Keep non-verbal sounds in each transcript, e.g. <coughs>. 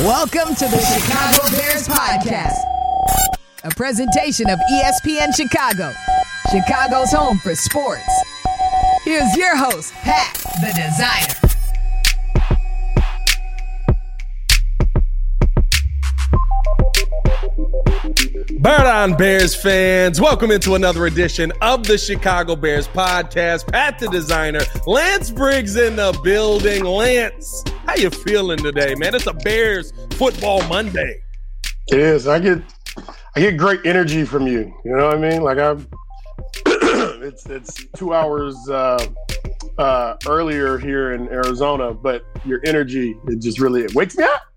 Welcome to the Chicago Bears Podcast, a presentation of ESPN Chicago, Chicago's home for sports. Here's your host, Pat, the designer. Bird on Bears fans, welcome into another edition of the Chicago Bears podcast. Pat the designer, Lance Briggs in the building. Lance, how you feeling today, man? It's a Bears football Monday. It is. I get I get great energy from you. You know what I mean? Like I'm <clears throat> it's it's two hours uh, uh, earlier here in Arizona, but your energy it just really it wakes me up.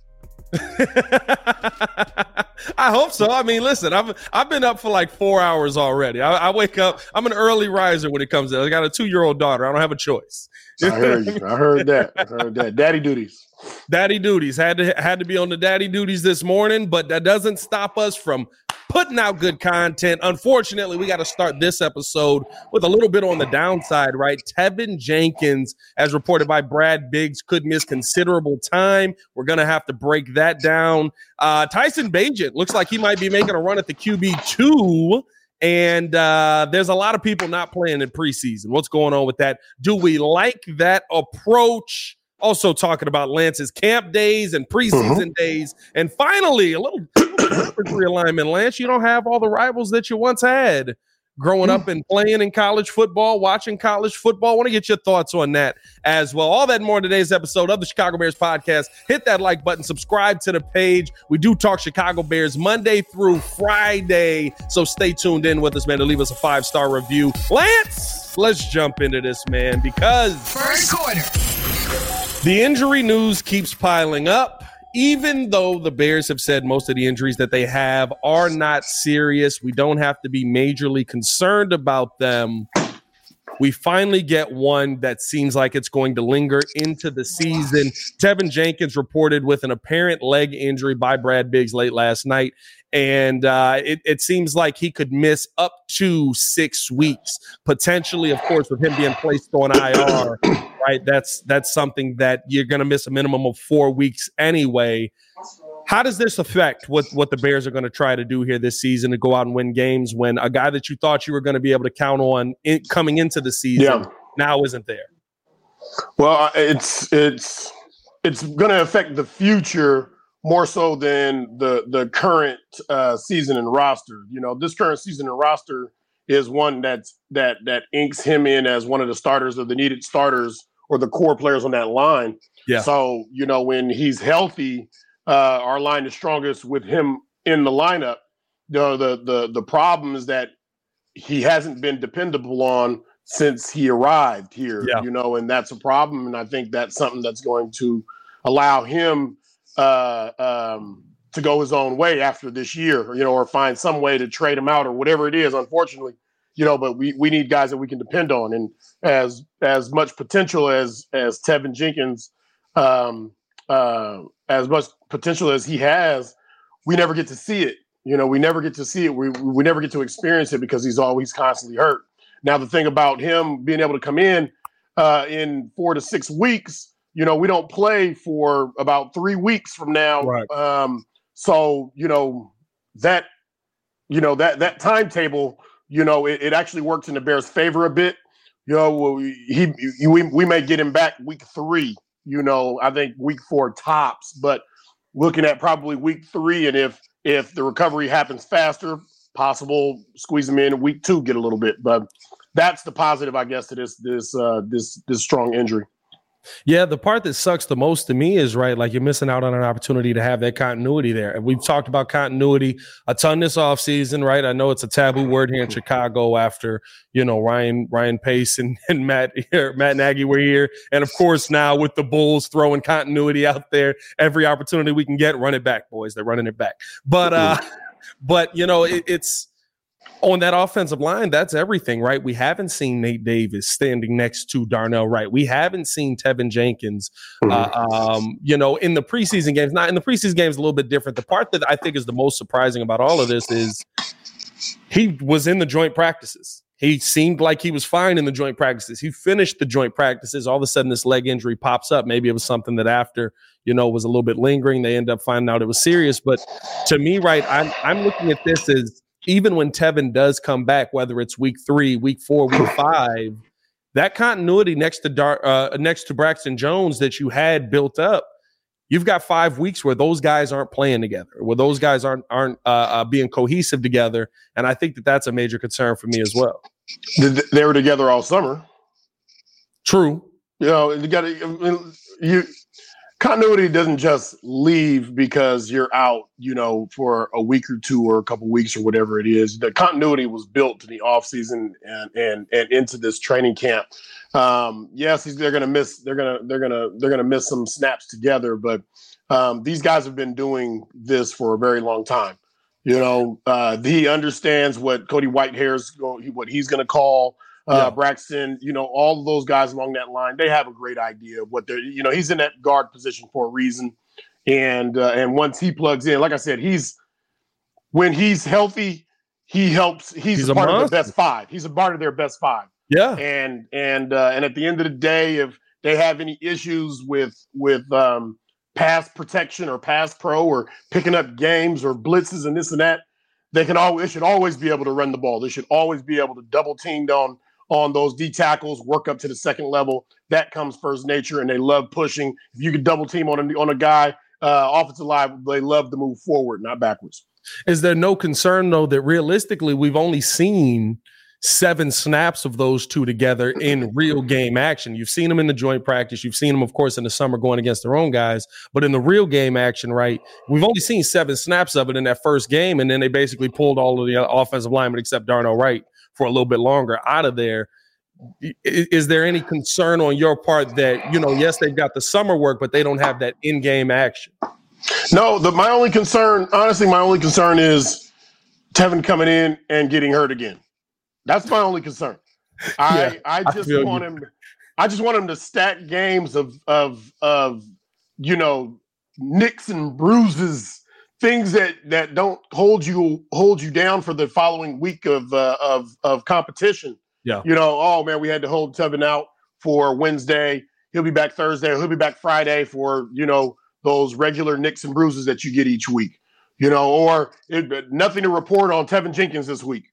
<laughs> I hope so. I mean, listen, I've I've been up for like four hours already. I, I wake up. I'm an early riser when it comes to. I got a two year old daughter. I don't have a choice. I heard you. I heard that. I heard that. Daddy duties. Daddy duties had to had to be on the daddy duties this morning, but that doesn't stop us from putting out good content. Unfortunately, we got to start this episode with a little bit on the downside, right? Teven Jenkins, as reported by Brad Biggs, could miss considerable time. We're going to have to break that down. Uh, Tyson Bagent looks like he might be making a run at the QB2. And uh, there's a lot of people not playing in preseason. What's going on with that? Do we like that approach? Also, talking about Lance's camp days and preseason mm-hmm. days. And finally, a little realignment. Lance, you don't have all the rivals that you once had growing up and playing in college football, watching college football. I want to get your thoughts on that as well. All that more in today's episode of the Chicago Bears podcast. Hit that like button, subscribe to the page. We do talk Chicago Bears Monday through Friday. So stay tuned in with us, man, to leave us a five star review. Lance, let's jump into this, man, because first quarter. The injury news keeps piling up. Even though the Bears have said most of the injuries that they have are not serious, we don't have to be majorly concerned about them. We finally get one that seems like it's going to linger into the season. Teven Jenkins reported with an apparent leg injury by Brad Biggs late last night. And uh, it, it seems like he could miss up to six weeks, potentially, of course, with him being placed on IR right? That's that's something that you're going to miss a minimum of four weeks anyway. How does this affect what what the Bears are going to try to do here this season to go out and win games when a guy that you thought you were going to be able to count on in, coming into the season yeah. now isn't there? Well, it's it's it's going to affect the future more so than the the current uh, season and roster. You know, this current season and roster is one that's that that inks him in as one of the starters of the needed starters or the core players on that line. Yeah. So, you know, when he's healthy, uh, our line is strongest with him in the lineup. The the the the problem is that he hasn't been dependable on since he arrived here, yeah. you know, and that's a problem. And I think that's something that's going to allow him uh, um, to go his own way after this year, you know, or find some way to trade him out or whatever it is. Unfortunately, you know, but we we need guys that we can depend on, and as as much potential as as Teven Jenkins, um, uh, as much potential as he has, we never get to see it. You know, we never get to see it. We we never get to experience it because he's always constantly hurt. Now, the thing about him being able to come in uh, in four to six weeks, you know, we don't play for about three weeks from now. Right. Um, so, you know, that you know that that timetable you know, it, it actually works in the Bears' favor a bit. You know, he, he we, we may get him back week three. You know, I think week four tops, but looking at probably week three, and if if the recovery happens faster, possible squeeze him in week two, get a little bit. But that's the positive, I guess, to this this uh, this this strong injury. Yeah, the part that sucks the most to me is right, like you're missing out on an opportunity to have that continuity there. And we've talked about continuity a ton this offseason, right? I know it's a taboo word here in Chicago after, you know, Ryan Ryan Pace and, <laughs> and Matt here, <laughs> Matt Nagy were here. And of course, now with the Bulls throwing continuity out there, every opportunity we can get, run it back, boys. They're running it back. But uh <laughs> but you know, it, it's on that offensive line, that's everything, right? We haven't seen Nate Davis standing next to Darnell Wright. We haven't seen Teven Jenkins, uh, mm-hmm. um, you know, in the preseason games. Not in the preseason games, a little bit different. The part that I think is the most surprising about all of this is he was in the joint practices. He seemed like he was fine in the joint practices. He finished the joint practices. All of a sudden, this leg injury pops up. Maybe it was something that after you know, was a little bit lingering. They end up finding out it was serious. But to me, right, I'm I'm looking at this as even when Teven does come back, whether it's week three, week four, week <laughs> five, that continuity next to Dar- uh, next to Braxton Jones that you had built up, you've got five weeks where those guys aren't playing together, where those guys aren't aren't uh, uh, being cohesive together, and I think that that's a major concern for me as well. They were together all summer. True. You know, you got to you continuity doesn't just leave because you're out, you know, for a week or two or a couple weeks or whatever it is. The continuity was built to the offseason and and and into this training camp. Um, yes, they're gonna miss they're gonna they're gonna they're gonna miss some snaps together, but um, these guys have been doing this for a very long time. You know, uh, he understands what Cody Whitehair's going, what he's going to call uh, yeah. Braxton, you know, all of those guys along that line, they have a great idea of what they're, you know, he's in that guard position for a reason. And uh, and once he plugs in, like I said, he's when he's healthy, he helps. He's, he's a part of the best five. He's a part of their best five. Yeah. And and uh, and at the end of the day, if they have any issues with with um, pass protection or pass pro or picking up games or blitzes and this and that, they can always they should always be able to run the ball. They should always be able to double team on on those D tackles, work up to the second level. That comes first nature, and they love pushing. If you could double team on a, on a guy, uh, offensive line, they love to move forward, not backwards. Is there no concern though that realistically we've only seen seven snaps of those two together in <laughs> real game action. You've seen them in the joint practice. You've seen them, of course, in the summer going against their own guys. But in the real game action, right, we've only seen seven snaps of it in that first game. And then they basically pulled all of the offensive linemen except Darnell Wright for a little bit longer out of there. Is, there any concern on your part that you know? Yes, they've got the summer work, but they don't have that in-game action. No, the, my only concern, honestly, my only concern is Teven coming in and getting hurt again. That's my only concern. I yeah, I just I want you. him. I just want him to stack games of of of you know nicks and bruises things that that don't hold you hold you down for the following week of uh, of of competition. Yeah. You know, oh man, we had to hold Teven out for Wednesday. He'll be back Thursday. He'll be back Friday for you know those regular nicks and bruises that you get each week. You know, or it, nothing to report on Teven Jenkins this week.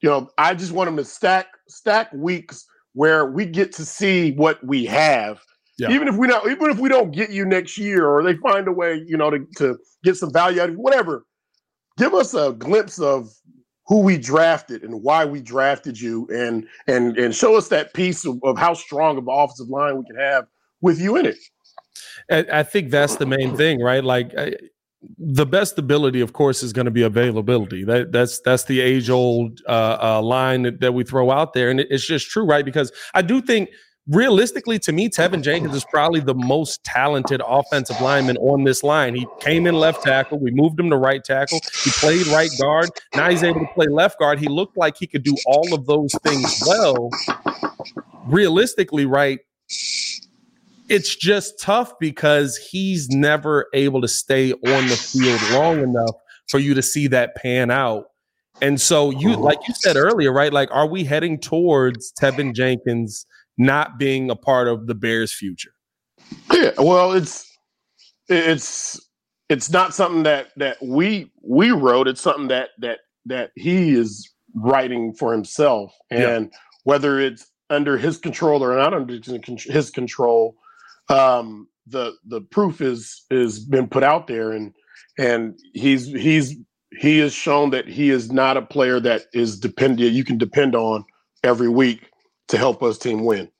You know, I just want him to stack stack weeks where we get to see what we have yeah. Even if we don't, even if we don't get you next year, or they find a way, you know, to, to get some value out of whatever, give us a glimpse of who we drafted and why we drafted you, and and and show us that piece of, of how strong of an offensive line we can have with you in it. I think that's the main thing, right? Like I, the best ability, of course, is going to be availability. That that's that's the age old uh, uh, line that, that we throw out there, and it, it's just true, right? Because I do think realistically, to me, Teven Jenkins is probably the most talented offensive lineman on this line. He came in left tackle. We moved him to right tackle. He played right guard. Now he's able to play left guard. He looked like he could do all of those things well. Realistically, right? It's just tough because he's never able to stay on the field long enough for you to see that pan out. And so you like you said earlier, right? Like, are we heading towards Teven Jenkins – not being a part of the Bears' future? Yeah, well, it's it's it's not something that that we we wrote. It's something that that that he is writing for himself, and yeah. whether it's under his control or not under his control, um, the the proof is is been put out there, and and he's he's he has shown that he is not a player that is dependent you can depend on every week to help us team win.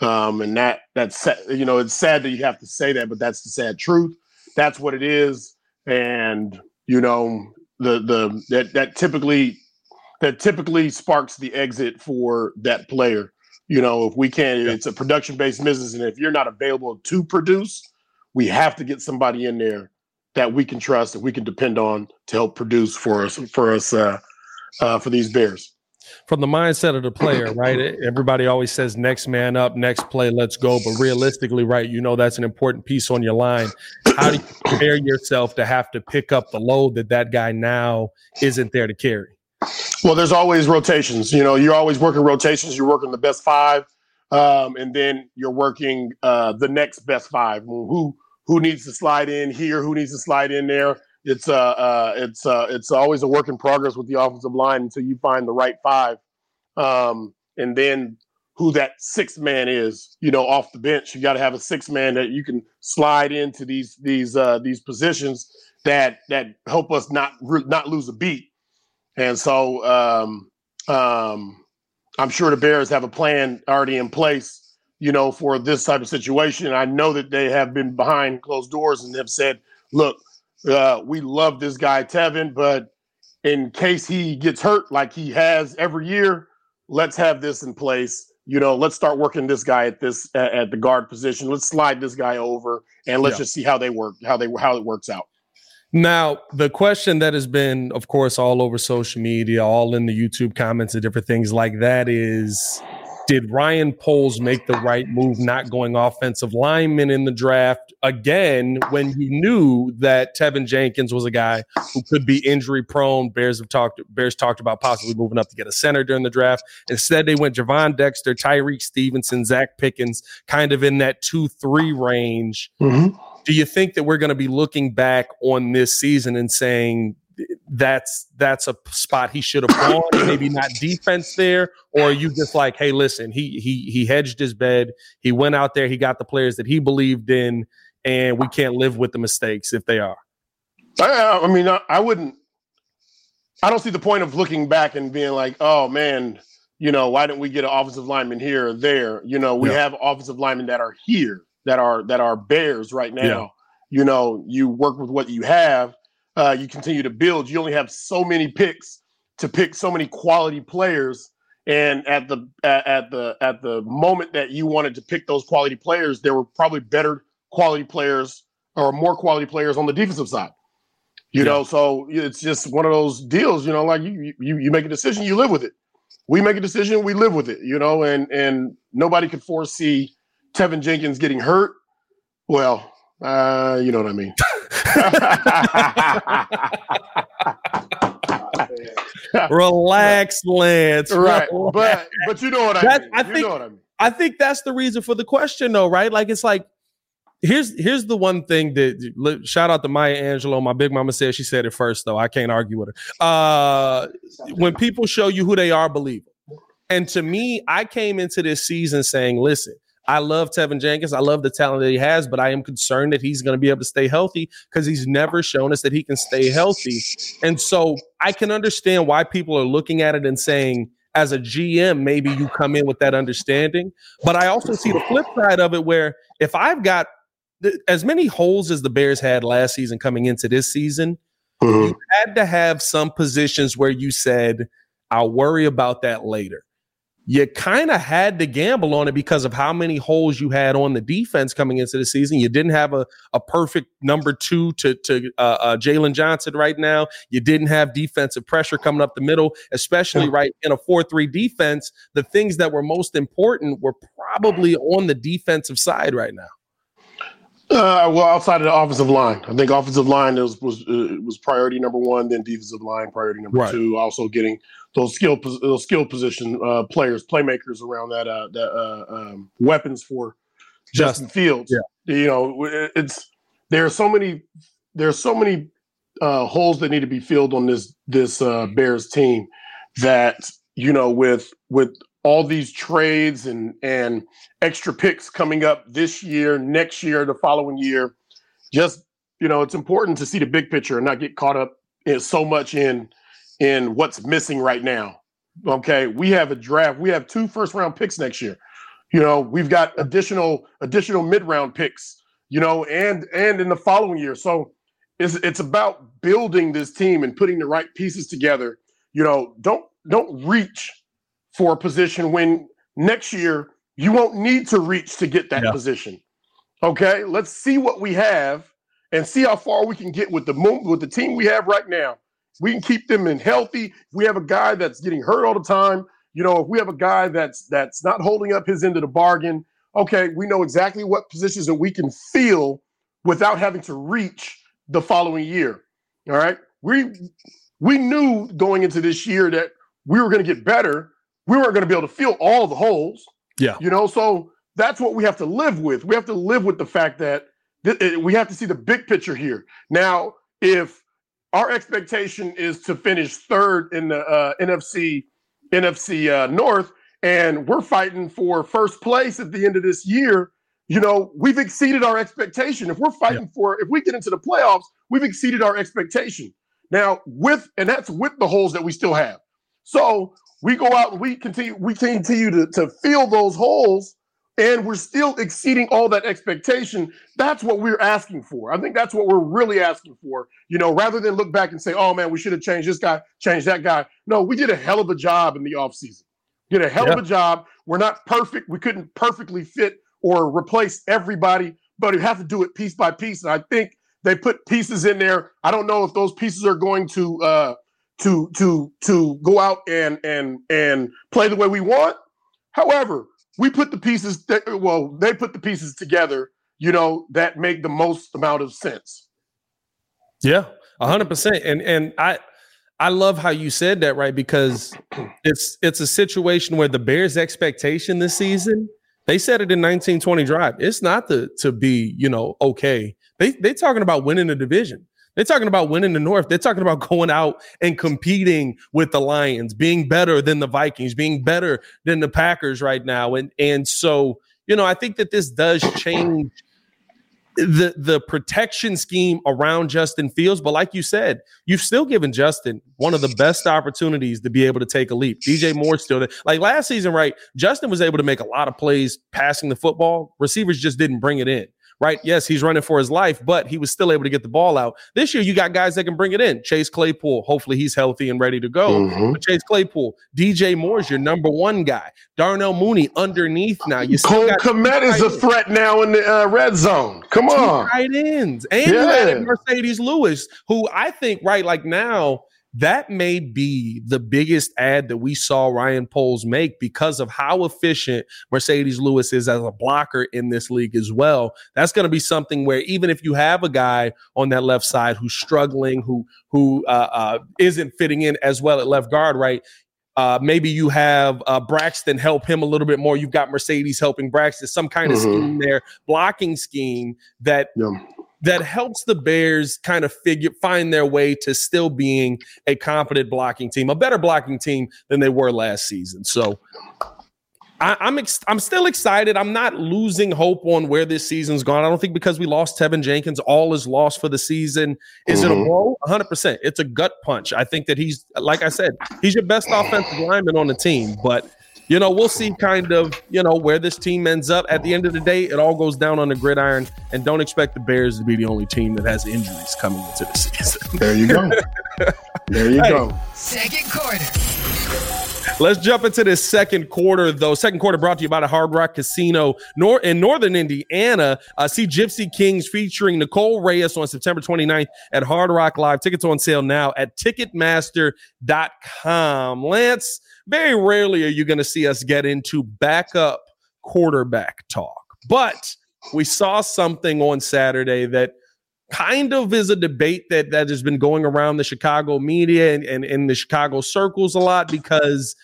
Um, and that that's you know it's sad that you have to say that, but that's the sad truth. That's what it is, and you know the the that that typically that typically sparks the exit for that player. You know, if we can't, yeah. it's a production based business, and if you're not available to produce, we have to get somebody in there that we can trust and we can depend on to help produce for us for us uh, uh, for these Bears from the mindset of the player, right? <clears throat> Everybody always says next man up, next play, let's go. But realistically, right, you know that's an important piece on your line. How do you <clears throat> prepare yourself to have to pick up the load that that guy now isn't there to carry? Well, there's always rotations. You know, you're always working rotations. You're working the best five, um, and then you're working uh, the next best five. Who who needs to slide in here, who needs to slide in there. It's uh, uh it's uh it's always a work in progress with the offensive line until you find the right five. Um, and then who that sixth man is, you know, off the bench. You got to have a six man that you can slide into these these uh, these positions that that help us not not lose a beat. And so um, um, I'm sure the Bears have a plan already in place, you know, for this type of situation. I know that they have been behind closed doors and have said, "Look, uh, we love this guy Teven, but in case he gets hurt like he has every year, let's have this in place." you know, let's start working this guy at this at, at the guard position. Let's slide this guy over and let's yeah. just see how they work, how they how it works out. Now, the question that has been, of course, all over social media, all in the YouTube comments and different things like that is did Ryan Poles make the right move not going offensive lineman in the draft again when you knew that Teven Jenkins was a guy who could be injury prone? Bears have talked Bears talked about possibly moving up to get a center during the draft. Instead, they went Gervon Dexter, Tyrique Stevenson, Zacch Pickens, kind of in that two three range. Mm-hmm. Do you think that we're going to be looking back on this season and saying that's that's a spot he should have gone. maybe not defense there, or you just like, hey, listen, he he he hedged his bed. He went out there. He got the players that he believed in, and we can't live with the mistakes if they are. I, I mean, I, I wouldn't. I don't see the point of looking back and being like, oh man, you know, why didn't we get an offensive lineman here or there? You know, we yeah. have offensive linemen that are here that are that are bears right now. Yeah. You know, you work with what you have uh, you continue to build. You only have so many picks to pick so many quality players. And at the at the at the moment that you wanted to pick those quality players, there were probably better quality players or more quality players on the defensive side. You yeah. know, so it's just one of those deals. You know, like you you you make a decision, you live with it. We make a decision, we live with it. You know, and and nobody could foresee Teven Jenkins getting hurt. Well, uh, you know what I mean. <laughs> <laughs> Relax, Lance. Right, but but you know what I mean. I think I, mean. I think that's the reason for the question, though, right? Like it's like here's here's the one thing that shout out to Maya Angelou. My big mama said she said it first, though. I can't argue with her. Uh, when people show you who they are, believe them. And to me, I came into this season saying, listen, I love Teven Jenkins. I love the talent that he has, but I am concerned that he's going to be able to stay healthy because he's never shown us that he can stay healthy. And so I can understand why people are looking at it and saying, as a GM, maybe you come in with that understanding. But I also see the flip side of it where if I've got th- as many holes as the Bears had last season coming into this season, mm-hmm. you had to have some positions where you said, I'll worry about that later you kind of had to gamble on it because of how many holes you had on the defense coming into the season. You didn't have a, a perfect number two to, to uh, uh, Jaylon Johnson right now. You didn't have defensive pressure coming up the middle, especially right in a 4 3 defense. The things that were most important were probably on the defensive side right now. Uh, well, outside of the offensive line, I think offensive line was was uh, was priority number one. Then defensive line priority number right. two. Also getting those skill those skill position uh, players, playmakers around that uh, that uh, um, weapons for Justin Fields. Yeah. You know, it's there are so many there are so many uh, holes that need to be filled on this this uh, Bears team that you know with with all these trades and and extra picks coming up this year, next year, the following year. Just you know, it's important to see the big picture and not get caught up in so much in in what's missing right now. Okay, we have a draft. We have two first round picks next year. You know, we've got additional additional mid round picks. You know, and and in the following year. So it's it's about building this team and putting the right pieces together. You know, don't don't reach for a position when next year you won't need to reach to get that yeah. position. Okay, let's see what we have and see how far we can get with the with the team we have right now. We can keep them in healthy. If we have a guy that's getting hurt all the time, you know, if we have a guy that's that's not holding up his end of the bargain, okay, we know exactly what positions that we can fill without having to reach the following year. All right, we we knew going into this year that we were going to get better we weren't going to be able to fill all the holes. Yeah. You know, so that's what we have to live with. We have to live with the fact that we have to see the big picture here. Now, if our expectation is to finish third in the uh, NFC NFC uh, North, and we're fighting for first place at the end of this year. You know, we've exceeded our expectation. If we're fighting yeah. for, if we get into the playoffs, we've exceeded our expectation. Now, with and that's with the holes that we still have. So we go out and we continue, we continue to, to fill those holes and we're still exceeding all that expectation. That's what we're asking for. I think that's what we're really asking for. You know, rather than look back and say, oh man, we should have changed this guy, changed that guy. No, we did a hell of a job in the offseason. Did a hell yeah. of a job. We're not perfect. We couldn't perfectly fit or replace everybody, but we have to do it piece by piece. And I think they put pieces in there. I don't know if those pieces are going to uh to to to go out and and and play the way we want. However, we put the pieces that well they put the pieces together you know that make the most amount of sense. Yeah 100% and and i i love how you said that right? Because <clears throat> it's it's a situation where the bears expectation this season they said it in 1920 drive. It's not the to be you know okay. They they talking about winning the division they're talking about winning the North. They're talking about <laughs> going out and competing with the Lions, being better than the Vikings, being better than the Packers right now. And and so, you know, I think that this does change the the protection scheme around Justin Fields. But like you said, you've still given Justin one of the best opportunities to be able to take a leap. DJ Moore still like last season, right? Justin was able to make a lot of plays passing the football. Receivers just didn't bring it in right? Yes, he's running for his life, but he was still able to get the ball out. This year, you got guys that can bring it in. Chase Claypool, hopefully he's healthy and ready to go. Mm-hmm. Chase Claypool, DJ Moore's your number one guy. Darnell Mooney underneath now. You Cole Kmet is a threat now in the uh, red zone. Come on, tight ends, and yeah. you added Marcedes Lewis, who I think right like now that may be the biggest ad that we saw Ryan Poles make because of how efficient Marcedes Lewis is as a blocker in this league as well. That's going to be something where even if you have a guy on that left side who's struggling, who who uh, uh, not fitting in as well at left guard, right? Uh, maybe you have uh, Braxton help him a little bit more. You've got Marcedes helping Braxton, some kind of mm-hmm. scheme there, blocking scheme that yeah that helps the Bears kind of figure find their way to still being a competent blocking team, a better blocking team than they were last season. So I, am ex- I'm still excited. I'm not losing hope on where this season's gone. I don't think because we lost Teven Jenkins, all is lost for the season. Is mm-hmm. it a mm-hmm. blow? 100. percent It's a gut punch. I think that he's like I said, he's your best offensive lineman on the team, but you know, we'll see kind of, you know, where this team ends up. At the end of the day, it all goes down on the gridiron. And don't expect the Bears to be the only team that has injuries coming into the season. There you go. there you <laughs> hey, go. Second quarter. Let's jump into this second quarter, though. Second quarter brought to you by the Hard Rock Casino nor- in Northern Indiana. Uh, see Gipsy Kings featuring Nicole Reyes on September 29th at Hard Rock Live. Tickets on sale now at Ticketmaster.com. Lance, very rarely are you going to see us get into backup quarterback talk, but we saw something on Saturday that kind of is a debate that that has been going around the Chicago media and, and in the Chicago circles a lot because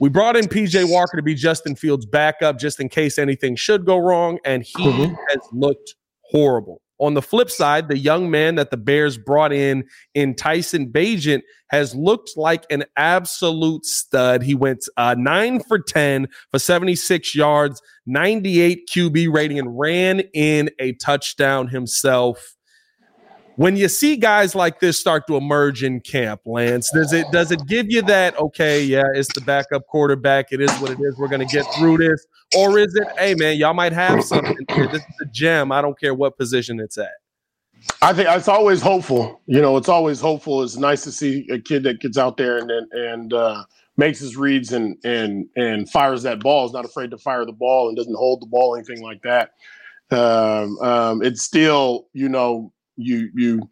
we brought in PJ Walker to be Justin Fields' backup just in case anything should go wrong, and he mm-hmm. has looked horrible. On the flip side, the young man that the Bears brought in in Tyson Bagent has looked like an absolute stud. He went uh, nine for 10 for 76 yards, 98 QB rating, and ran in a touchdown himself. When you see guys like this start to emerge in camp, Lance, does it does it give you that okay, yeah, it's the backup quarterback, it is what it is, we're gonna get through this, or is it, hey man, y'all might have something here. This is a gem. I don't care what position it's at. I think it's always hopeful. You know, it's always hopeful. It's nice to see a kid that gets out there and and, and uh, makes his reads and and and fires that ball. Is not afraid to fire the ball and doesn't hold the ball, anything like that. Um, um, it's still, you know, you you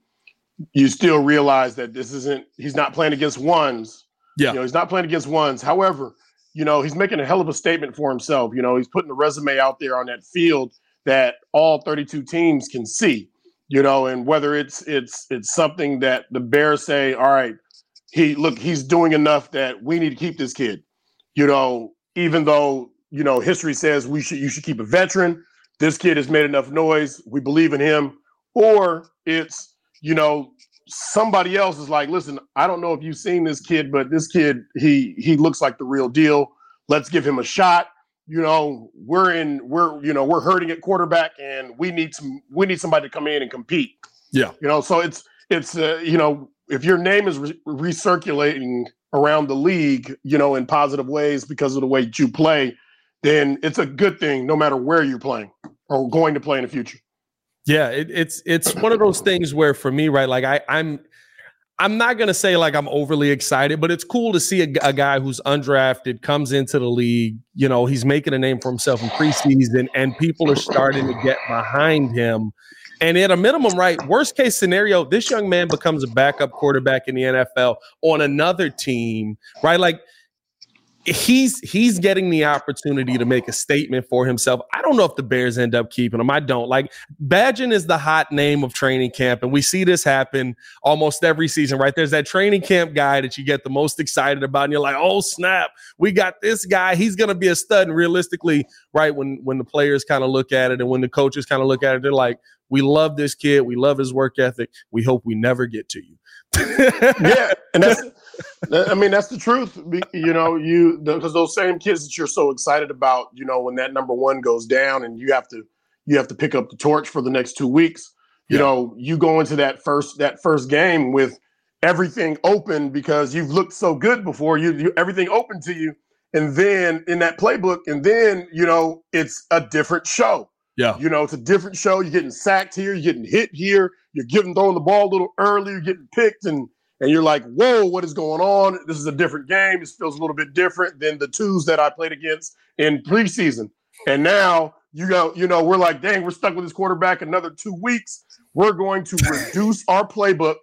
you still realize that this isn't he's not playing against ones. Yeah. You know, he's not playing against ones. However, you know, he's making a hell of a statement for himself. You know, he's putting the resume out there on that field that all 32 teams can see. You know, and whether it's it's it's something that the Bears say, all right, he look, he's doing enough that we need to keep this kid. You know, even though, you know, history says we should you should keep a veteran, this kid has made enough noise. We believe in him. Or it's, you know, somebody else is like, listen, I don't know if you've seen this kid, but this kid, he he looks like the real deal. Let's give him a shot. You know, we're in, we're, you know, we're hurting at quarterback and we need some, we need somebody to come in and compete. Yeah. You know, so it's, it's, uh, you know, if your name is re- recirculating around the league, you know, in positive ways because of the way you play, then it's a good thing no matter where you're playing or going to play in the future. Yeah, it, it's it's one of those things where for me, right? Like I, I'm I'm not gonna say like I'm overly excited, but it's cool to see a, a, guy who's undrafted comes into the league. You know, he's making a name for himself in preseason, and people are starting to get behind him. And at a minimum, right? Worst case scenario, this young man becomes a backup quarterback in the NFL on another team, right? Like he's he's getting the opportunity to make a statement for himself. I don't know if the Bears end up keeping him. I don't. Like Bagent is the hot name of training camp, and we see this happen almost every season, right? There's that training camp guy that you get the most excited about, and you're like, oh snap, we got this guy. He's gonna be a stud. And realistically, right, when when the players kind of look at it and when the coaches kind of look at it, they're like, we love this kid, we love his work ethic. We hope we never get to you. <laughs> yeah, and that's I mean, that's the truth. You know, you because those same kids that you're so excited about, you know, when that number one goes down and you have to you have to pick up the torch for the next two weeks. You yeah. know, you go into that first that first game with everything open because you've looked so good before. You, you everything open to you, and then in that playbook, and then you know it's a different show. Yeah, you know, it's a different show. You're getting sacked here, you're getting hit here, you're getting throwing the ball a little early, you're getting picked, and and you're like, whoa, what is going on? This is a different game. This feels a little bit different than the twos that I played against in preseason. And now you go, you know, we're like, dang, we're stuck with this quarterback another two weeks. We're going to reduce our playbook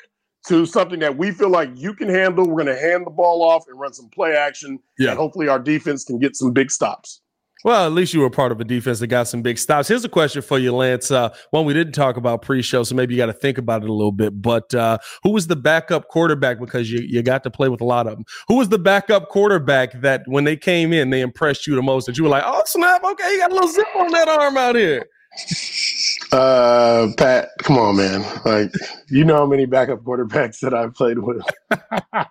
to something that we feel like you can handle. We're going to hand the ball off and run some play action. Yeah. And hopefully our defense can get some big stops. Well, at least you were part of a defense that got some big stops. Here's a question for you, Lance. Uh, one we didn't talk about pre-show, so maybe you got to think about it a little bit. But uh, who was the backup quarterback? Because you, you got to play with a lot of them. Who was the backup quarterback that when they came in, they impressed you the most? That you were like, oh snap, okay, you got a little zip on that arm out here. Uh, Pat, come on, man. Like, you know how many backup quarterbacks that I've played with. <laughs> how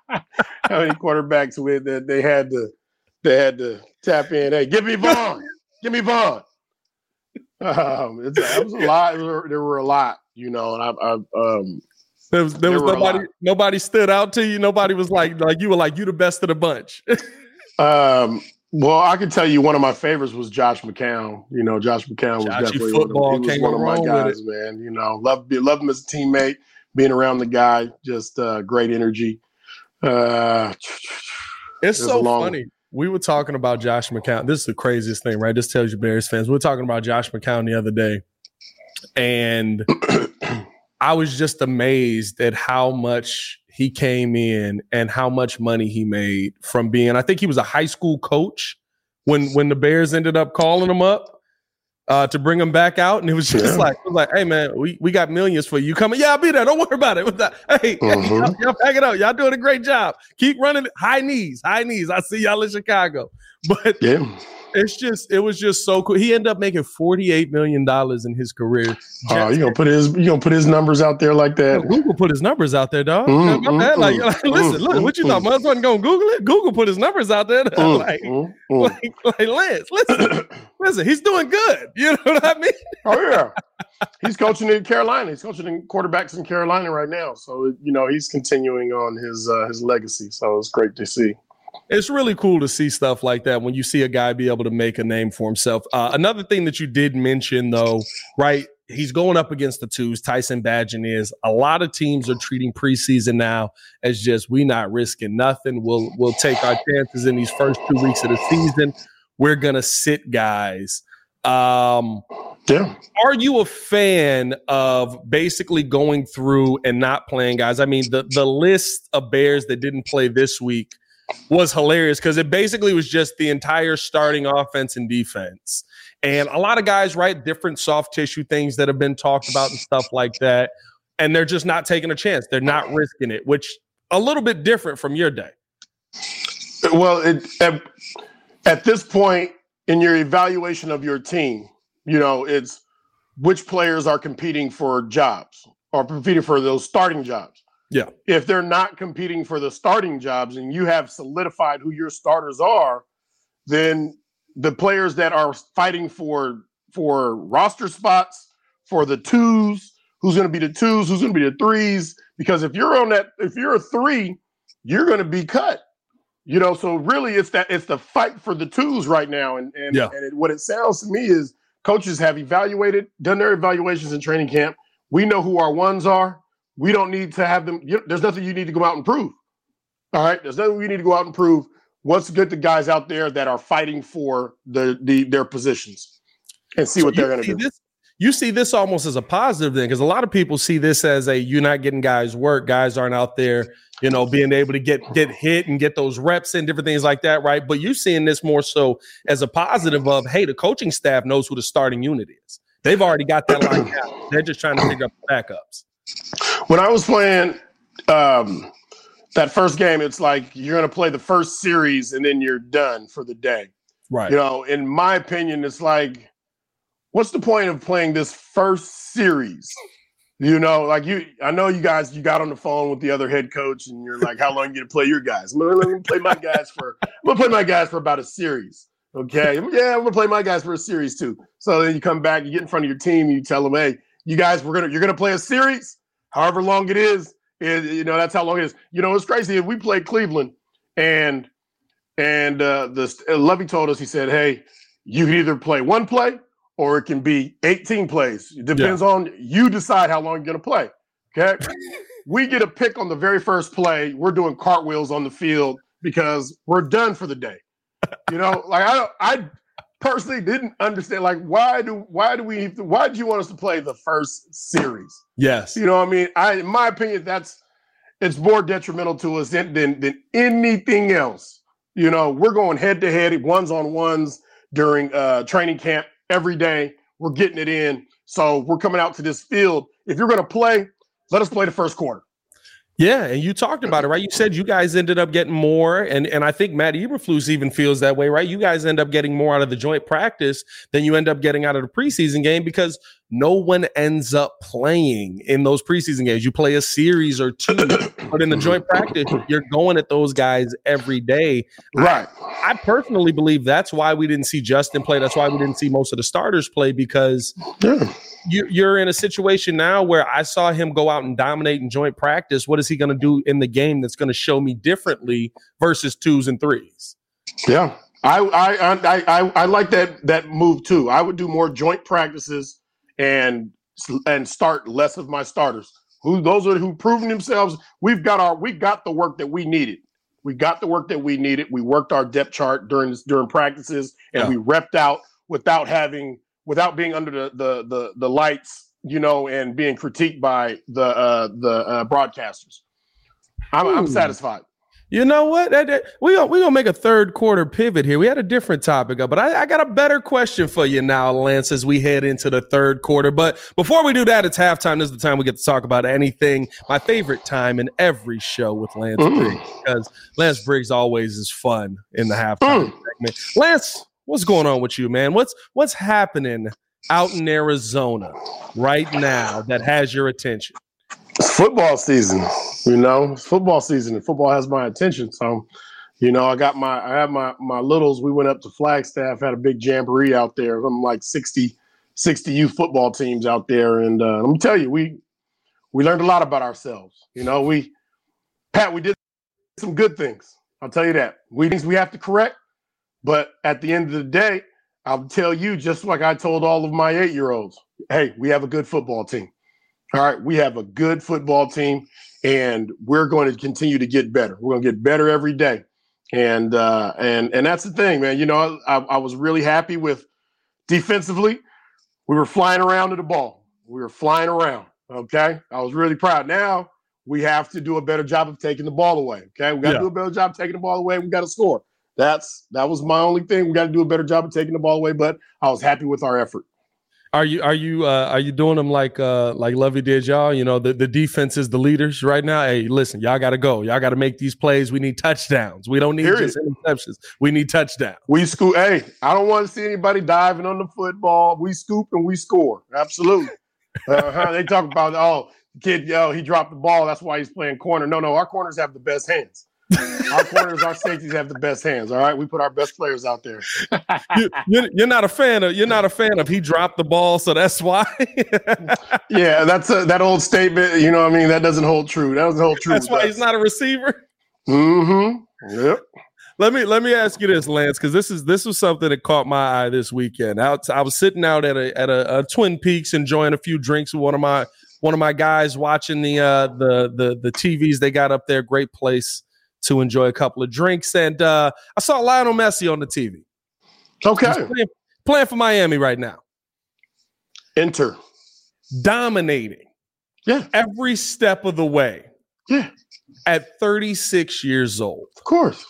many quarterbacks with that they had to they had to tap in. Hey, give me <laughs> Vaughn. give me Vaughn. Um, it's, it was a lot. There were a lot, you know, and I, I um, there was there, there was nobody nobody stood out to you. Nobody was like like you were like you the best of the bunch. <laughs> um, well, I can tell you one of my favorites was Josh McCown. You know, Josh McCown was Joshy definitely football one of, he was one of my guys, man. You know, love love him as a teammate, being around the guy, just uh, great energy. Uh, it's so funny we were talking about Josh McCown. This is the craziest thing, right? This tells you Bears fans. We were talking about Josh McCown the other day, and <clears throat> I was just amazed at how much he came in and how much money he made from being. I think he was a high school coach when when the Bears ended up calling him up uh, to bring him back out, and it was just yeah. like, was like, hey man, we, we got millions for you coming. Yeah, I'll be there. Don't worry about it. <laughs> Hey, <laughs> mm-hmm. y'all, y'all pack it up. Y'all doing a great job. Keep running high knees, high knees. I see y'all in Chicago, <laughs> but yeah it's just it was just so cool. He ended up making forty eight million dollars in his career. Oh, you gonna put his you gonna put his numbers out there like that? Google put his numbers out there, dog. Mm, mm, mm, like, <laughs> listen, look, what you thought? Mother wasn't gonna Google it. Google put his numbers out there. <laughs> like, like, like, Lance, listen, <coughs> listen, he's doing good. You know what I mean? oh yeah, he's coaching in Carolina. He's coaching in quarterbacks in Carolina right now. So you know he's continuing on his uh, his legacy. So it's great to see it's really cool to see stuff like that when you see a guy be able to make a name for himself. Uh, another thing that you did mention, though, right? He's going up against the twos. Tyson Bagent is. A lot of teams are treating preseason now as just we not risking nothing. We'll we'll take our chances in these first two weeks of the season. We're gonna sit guys. Um, yeah. Are you a fan of basically going through and not playing guys? I mean, the the list of Bears that didn't play this week was hilarious because it basically was just the entire starting offense and defense. And a lot of guys write different soft tissue things that have been talked about and stuff like that. And they're just not taking a chance. They're not risking it, which a little bit different from your day. Well, it, at, at this point in your evaluation of your team, You know, it's which players are competing for jobs or competing for those starting jobs. Yeah. If they're not competing for the starting jobs and you have solidified who your starters are, then the players that are fighting for for roster spots, for the twos, who's going to be the twos, who's going to be the threes, because if you're on that if you're a 3, you're going to be cut. You know, so really it's that it's the fight for the twos right now and and, Yeah. and it, what it sounds to me is coaches have evaluated, done their evaluations in training camp. We know who our ones are. We don't need to have them. You, there's nothing you need to go out and prove. All right, there's nothing we need to go out and prove. What's good to guys out there that are fighting for the, the their positions and see what So they're going to do. This, you see this almost as a positive thing because a lot of people see this as a you're not getting guys work. Guys aren't out there, you know, being able to get get hit and get those reps and different things like that, right? But you're seeing this more so as a positive of hey, the coaching staff knows who the starting unit is. They've already got that lined out. They're just trying to figure out the backups. When I was playing um, that first game, it's like you're going to play the first series and then you're done for the day. Right. You know, in my opinion, it's like, what's the point of playing this first series? You know, like you, I know you guys, you got on the phone with the other head coach, and you're like, "How long you gonna play your guys?" I'm gonna, let me play my guys for, I'm gonna play my guys for about a series. Okay, yeah, I'm gonna play my guys for a series too. So then you come back, you get in front of your team, you tell them, "Hey, you guys, we're gonna, you're gonna play a series, however long it is. It, you know, that's how long it is. You know, it's crazy. If we played Cleveland, and and uh, the uh, Lovie told us, he said, "Hey, you can either play one play or it can be 18 plays. It depends on you decide how long you're going to play." Okay, <laughs> we get a pick on the very first play. We're doing cartwheels on the field because we're done for the day. You know, like I don't, I personally didn't understand like why do why do we why do you want us to play the first series? Yes. You know what I mean? I in my opinion, that's it's more detrimental to us than than, than anything else. You know, we're going head to head, ones on ones during uh training camp every day. We're getting it in. So we're coming out to this field. If you're gonna play, let us play the first quarter. Yeah, and you talked about it, right? You said you guys ended up getting more, and and I think Matt Eberflus even feels that way, right? You guys end up getting more out of the joint practice than you end up getting out of the preseason game because no one ends up playing in those preseason games. You play a series or two, but in the mm-hmm. joint practice, you're going at those guys every day. Right. I personally believe that's why we didn't see Justin play. That's why we didn't see most of the starters play because Yeah. you, you're in a situation now where I saw him go out and dominate in joint practice. What is he going to do in the game that's going to show me differently versus twos and threes? Yeah. I I I I, I like that that move too. I would do more joint practices and and start less of my starters. Who those are who proven themselves. We've got our we got the work that we needed. We got the work that we needed. We worked our depth chart during during practices and Yeah. we repped out without having without being under the the the, the lights, you know, and being critiqued by the uh the uh, broadcasters. I'm, I'm satisfied. You know what? That, that, we gonna, we gonna make a third quarter pivot here. We had a different topic, but I, I got a better question for you now, Lance, as we head into the third quarter. But before we do that, it's halftime. This is the time we get to talk about anything. My favorite time in every show with Lance Mm. Briggs because Lance Briggs always is fun in the halftime segment. Lance, what's going on with you, man? What's what's happening out in Arizona right now that has your attention? It's football season, you know. It's football season, and football has my attention. So, you know, I got my, I have my my littles. We went up to Flagstaff, had a big jamboree out there. I'm like 60, 60 youth football teams out there, and uh, let me tell you, we we learned a lot about ourselves. You know, we Pat, we did some good things. I'll tell you that. We things we have to correct, but at the end of the day, I'll tell you just like I told all of my eight year olds. Hey, we have a good football team. All right, we have a good football team, and we're going to continue to get better. We're going to get better every day, and uh, and and that's the thing, man. You know, I, I was really happy with defensively. We were flying around to the ball. We were flying around. Okay, I was really proud. Now we have to do a better job of taking the ball away. Okay, we got to Yeah. do a better job taking the ball away. We got to score. That's that was my only thing. We got to do a better job of taking the ball away. But I was happy with our effort. Are you are you uh, are you doing them like uh, like Lovie did y'all? You know the, the defense is the leaders right now. Hey, listen, y'all got to go. Y'all got to make these plays. We need touchdowns. We don't need Period. just interceptions. We need touchdowns. We scoop. Hey, I don't want to see anybody diving on the football. We scoop and we score. Absolutely. uh-huh. They talk about oh kid, yo, he dropped the ball. That's why he's playing corner. No, no, our corners have the best hands our corners, our safeties have the best hands. All right, we put our best players out there. you, are not a fan of. You're not a fan of. He dropped the ball, so that's why. <laughs> yeah, that's a, that old statement. You know, what I mean, that doesn't hold true. That doesn't hold true. That's why us. he's not a receiver. Mm-hmm. Yep. Let me let me ask you this, Lance, because this is this was something that caught my eye this weekend. I, I was sitting out at a at a, a Twin Peaks enjoying a few drinks with one of my one of my guys watching the uh the the the TVs they got up there. Great place to enjoy a couple of drinks. And uh, I saw Lionel Messi on the TV. Okay. Playing, playing, for Miami right now. Enter. Dominating. Yeah. Every step of the way. Yeah. At 36 years old. Of course.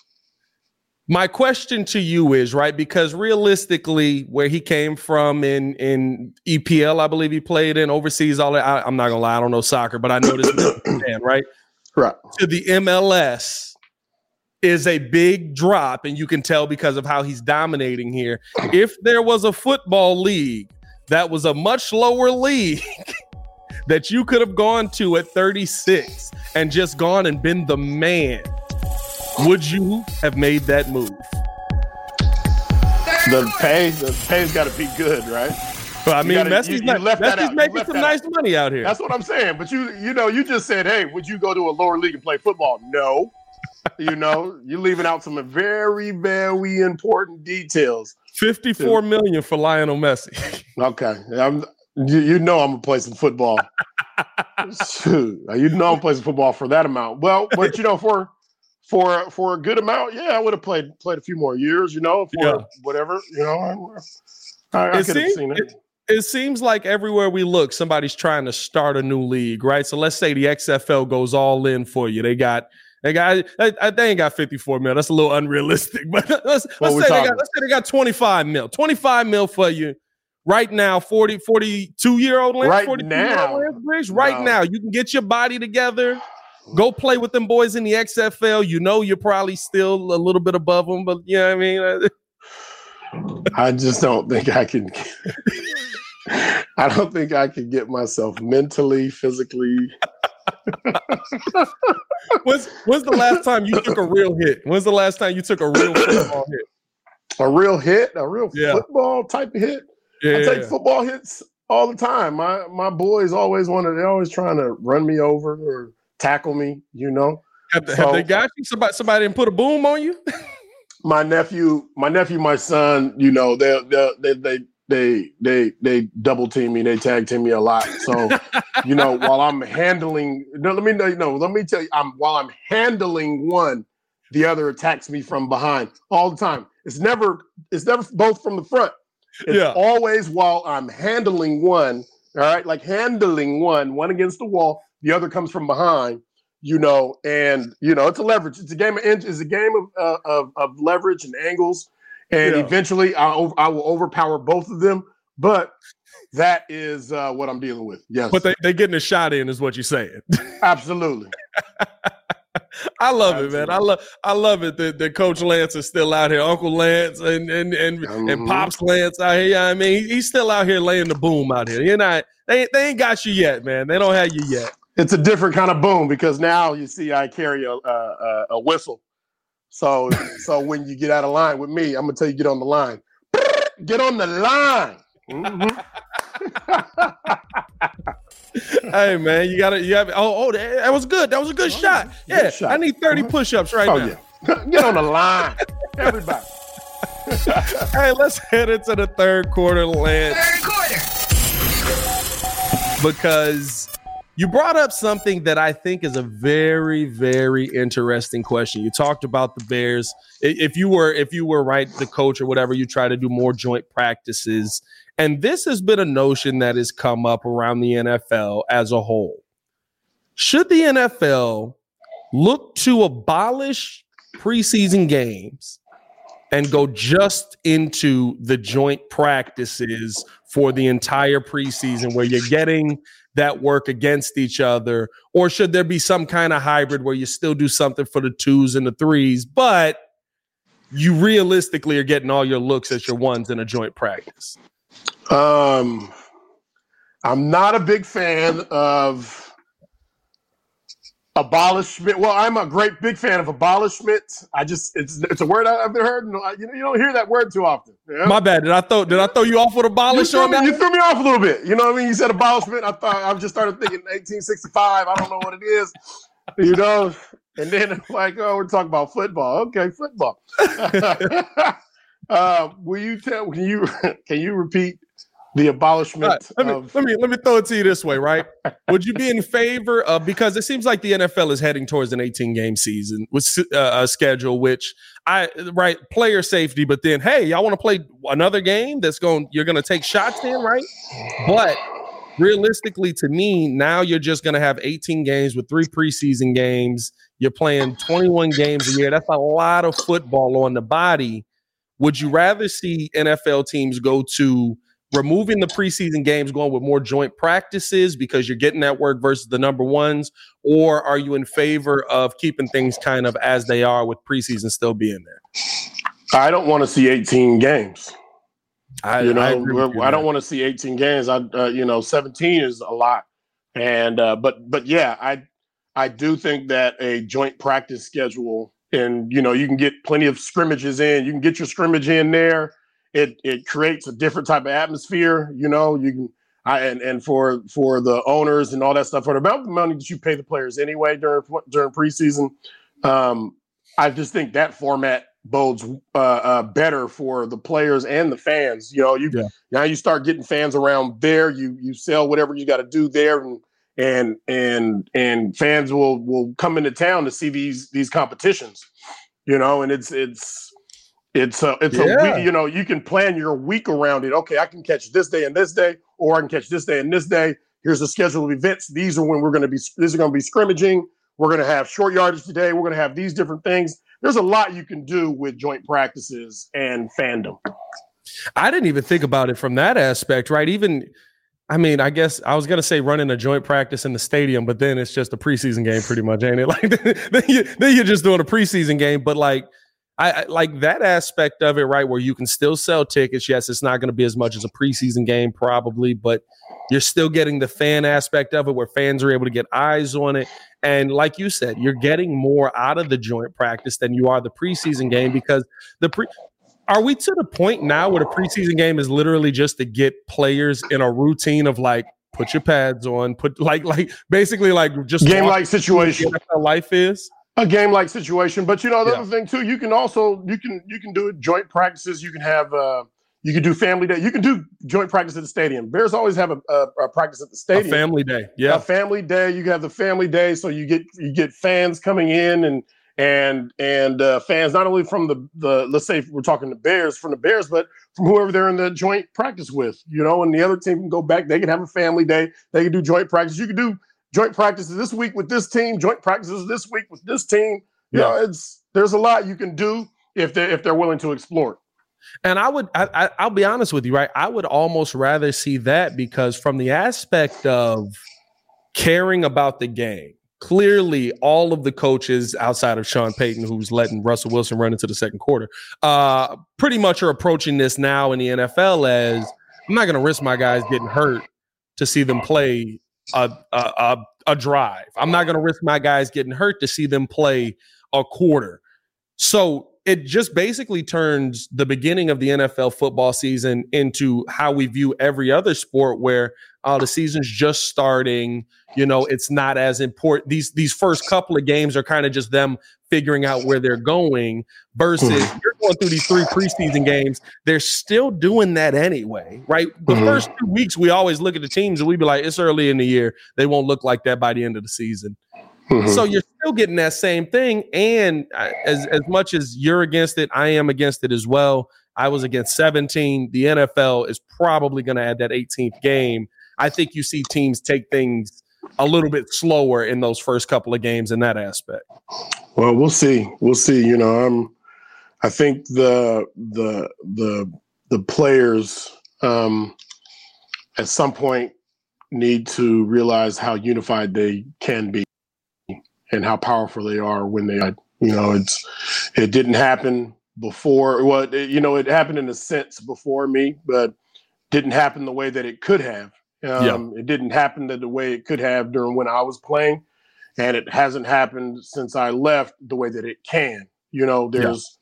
My question to you is right because realistically, where he came from in in EPL, I believe he played in overseas. All that I, am not gonna lie, I don't know soccer, but I know this man, <clears throat> right? Right to the MLS is a big drop, and you can tell because of how he's dominating here. If there was a football league that was a much lower league <laughs> that you could have gone to at 36 and just gone and been the man, would you have made that move? The pay, the pay's got to be good, right? But I mean, gotta, Messi's, you, Messi's making some nice out. money out here. That's what I'm saying. But you, you know, you just said, "Hey, would you go to a lower league and play football?" No you know, you're leaving out some very, very important details. Fifty-four million for Lionel Messi. okay, I'm, you, you know I'm gonna play some football. Shoot, you know I'm playing some football for that amount. Well, but you know, for for for a good amount, yeah, I would have played played a few more years. You know, for yeah. whatever. You know, I, I, I could have seen it. it it seems like everywhere we look, somebody's trying to start a new league, right? So let's say the XFL goes all in for you. They got they got I, they ain't got 54 mil. That's a little unrealistic. <laughs> But let's, let's say they got let's say they got 25 mil. 25 mil for you right now, 40, 42 year old Lance, right now. Lance right no. now. You can get your body together. Go play with them boys in the XFL. You know you're probably still a little bit above them, but you know what I mean? I just don't think I can <laughs> I don't think I can get myself mentally, physically when's, when's the last time you took a real hit? When's the last time you took a real <coughs> football hit? A real hit, a real yeah. football type of hit. Yeah. I take football hits all the time. My my boys always wanted. They're always trying to run me over or tackle me. You know. Have, so, have they got you? Somebody somebody didn't put a boom on you? my nephew, my nephew, my son. You know, they they they, they they they double team me, they tag team me a lot. So, <laughs> you know, while I'm handling, no, let me know, no, let me tell you, I'm while I'm handling one, the other attacks me from behind all the time. It's never it's never both from the front. It's yeah. always while I'm handling one, all right, like handling one, one against the wall, the other comes from behind. You know, and you know it's a leverage. It's a game of it's a game of uh, of, of leverage and angles and yeah. eventually I, I will overpower both of them. But that is uh, what I'm dealing with. Yes, but they they getting a shot in, is what you're saying. <laughs> Absolutely. I love Absolutely. it, man. I love I love it that, that Coach Lance is still out here, Uncle Lance and and and, mm-hmm. and Pops Lance out here. I mean, he's still out here laying the boom out here. You're not they they ain't got you yet, man. They don't have you yet. It's a different kind of boom because now you see I carry a a, a whistle so so when you get out of line with me, I'm gonna tell you get on the line. <laughs> Get on the line. Mm-hmm. <laughs> hey man, you gotta you have oh oh that, was good. That was a good oh, shot. Yeah, good shot. I need 30 mm-hmm. push-ups right oh, now. Yeah. <laughs> Get on the line, everybody. hey, let's head into the third quarter, Lance. Third quarter. Because you brought up something that I think is a very, very interesting question. You talked about the Bears. If you were, if you were right, the coach or whatever, you try to do more joint practices. And this has been a notion that has come up around the NFL as a whole. Should the NFL look to abolish preseason games and go just into the joint practices for the entire preseason where you're getting that work against each other? Or should there be some kind of hybrid where you still do something for the twos and the threes, but you realistically are getting all your looks at your ones in a joint practice? Um, I'm not a big fan of abolishment. Well, I'm a great big fan of abolishment. I just it's it's a word I've never heard. You know, you don't hear that word too often. My bad. Did I throw did I throw you off with abolish you on me. You threw me off a little bit. You know what I mean? You said abolishment. I thought I just started thinking 1865. I don't know what it is. You know, and then like, oh, we're talking about football. Okay, football. <laughs> uh, will you tell? Can you <laughs> can you repeat the abolishment. Right, let me of- let me let me throw it to you this way, right? Would you be in favor of because it seems like the NFL is heading towards an 18 game season with uh, a schedule, which I right player safety, but then hey, y'all want to play another game that's going you're going to take shots in, right? But realistically, to me, now you're just going to have 18 games with three preseason games. You're playing 21 games a year. That's a lot of football on the body. Would you rather see NFL teams go to removing the preseason games, going with more joint practices because you're getting that work versus the number ones, or are you in favor of keeping things kind of as they are with preseason still being there? I don't want to see 18 games. I, you know, I, I don't want to see 18 games. I, uh, you know, 17 is a lot, and uh, but but yeah, I I do think that a joint practice schedule, and you know, you can get plenty of scrimmages in. You can get your scrimmage in there it it creates a different type of atmosphere. You know, you can I, and and for for the owners and all that stuff for the amount of money that you pay the players anyway during during preseason. Um, I just think that format bodes uh, uh, better for the players and the fans. You know, you yeah. now you start getting fans around there. You you sell whatever you got to do there, and and and and fans will will come into town to see these these competitions. You know, and it's it's it's a it's yeah. a week, you know, you can plan your week around it. Okay, I can catch this day and this day, or I can catch this day and this day. Here's a schedule of events. These are when we're going to be. These are going to be scrimmaging. We're going to have short yardage today. We're going to have these different things. There's a lot you can do with joint practices and fandom. I didn't even think about it from that aspect, right? Even, I mean, I guess I was gonna say running a joint practice in the stadium, but then it's just a preseason game, pretty much, ain't it? <laughs> Like then, you, then you're just doing a preseason game, but like I, I, like that aspect of it, right? Where you can still sell tickets. Yes, it's not going to be as much as a preseason game, probably, but you're still getting the fan aspect of it where fans are able to get eyes on it. And like you said, you're getting more out of the joint practice than you are the preseason game because the pre are we to the point now where the preseason game is literally just to get players in a routine of like put your pads on, put like like basically like just game like situation life is? A game like situation. But you know, the yeah. other thing too, you can also you can you can do it joint practices. You can have uh you can do family day. You can do joint practice at the stadium. Bears always have a, a, a practice at the stadium. A family day, yeah. A family day. You have the family day, so you get you get fans coming in and and and uh, fans not only from the the let's say we're talking the Bears from the Bears, but from whoever they're in the joint practice with. You know, and the other team can go back. They can have a family day. They can do joint practice. You can do joint practices this week with this team, joint practices this week with this team. You yeah. know, it's there's a lot you can do if they if they're willing to explore. And I would, I, I, will be honest with you, right? I would almost rather see that because from the aspect of caring about the game, clearly all of the coaches outside of Sean Payton, who's letting Russell Wilson run into the second quarter, uh, pretty much are approaching this now in the NFL as I'm not going to risk my guys getting hurt to see them play a, a, a drive. I'm not going to risk my guys getting hurt to see them play a quarter. So it just basically turns the beginning of the NFL football season into how we view every other sport where uh, the season's just starting. You know, it's not as important. These these first couple of games are kind of just them figuring out where they're going versus mm-hmm. you're going through these three preseason games. They're still doing that anyway, right? The mm-hmm. first two weeks, we always look at the teams and we be like, it's early in the year. They won't look like that by the end of the season. Mm-hmm. So you're still getting that same thing. And as, as much as you're against it, I am against it as well. I was against 17. The NFL is probably going to add that 18th game. I think you see teams take things a little bit slower in those first couple of games in that aspect. Well, we'll see. We'll see. You know, I'm. I think the the the the players um, at some point need to realize how unified they can be and how powerful they are when they. You know, it's it didn't happen before. Well, it, you know, it happened in a sense before me, but didn't happen the way that it could have. Um, yeah. It didn't happen the way it could have during when I was playing, and it hasn't happened since I left the way that it can. You know, there's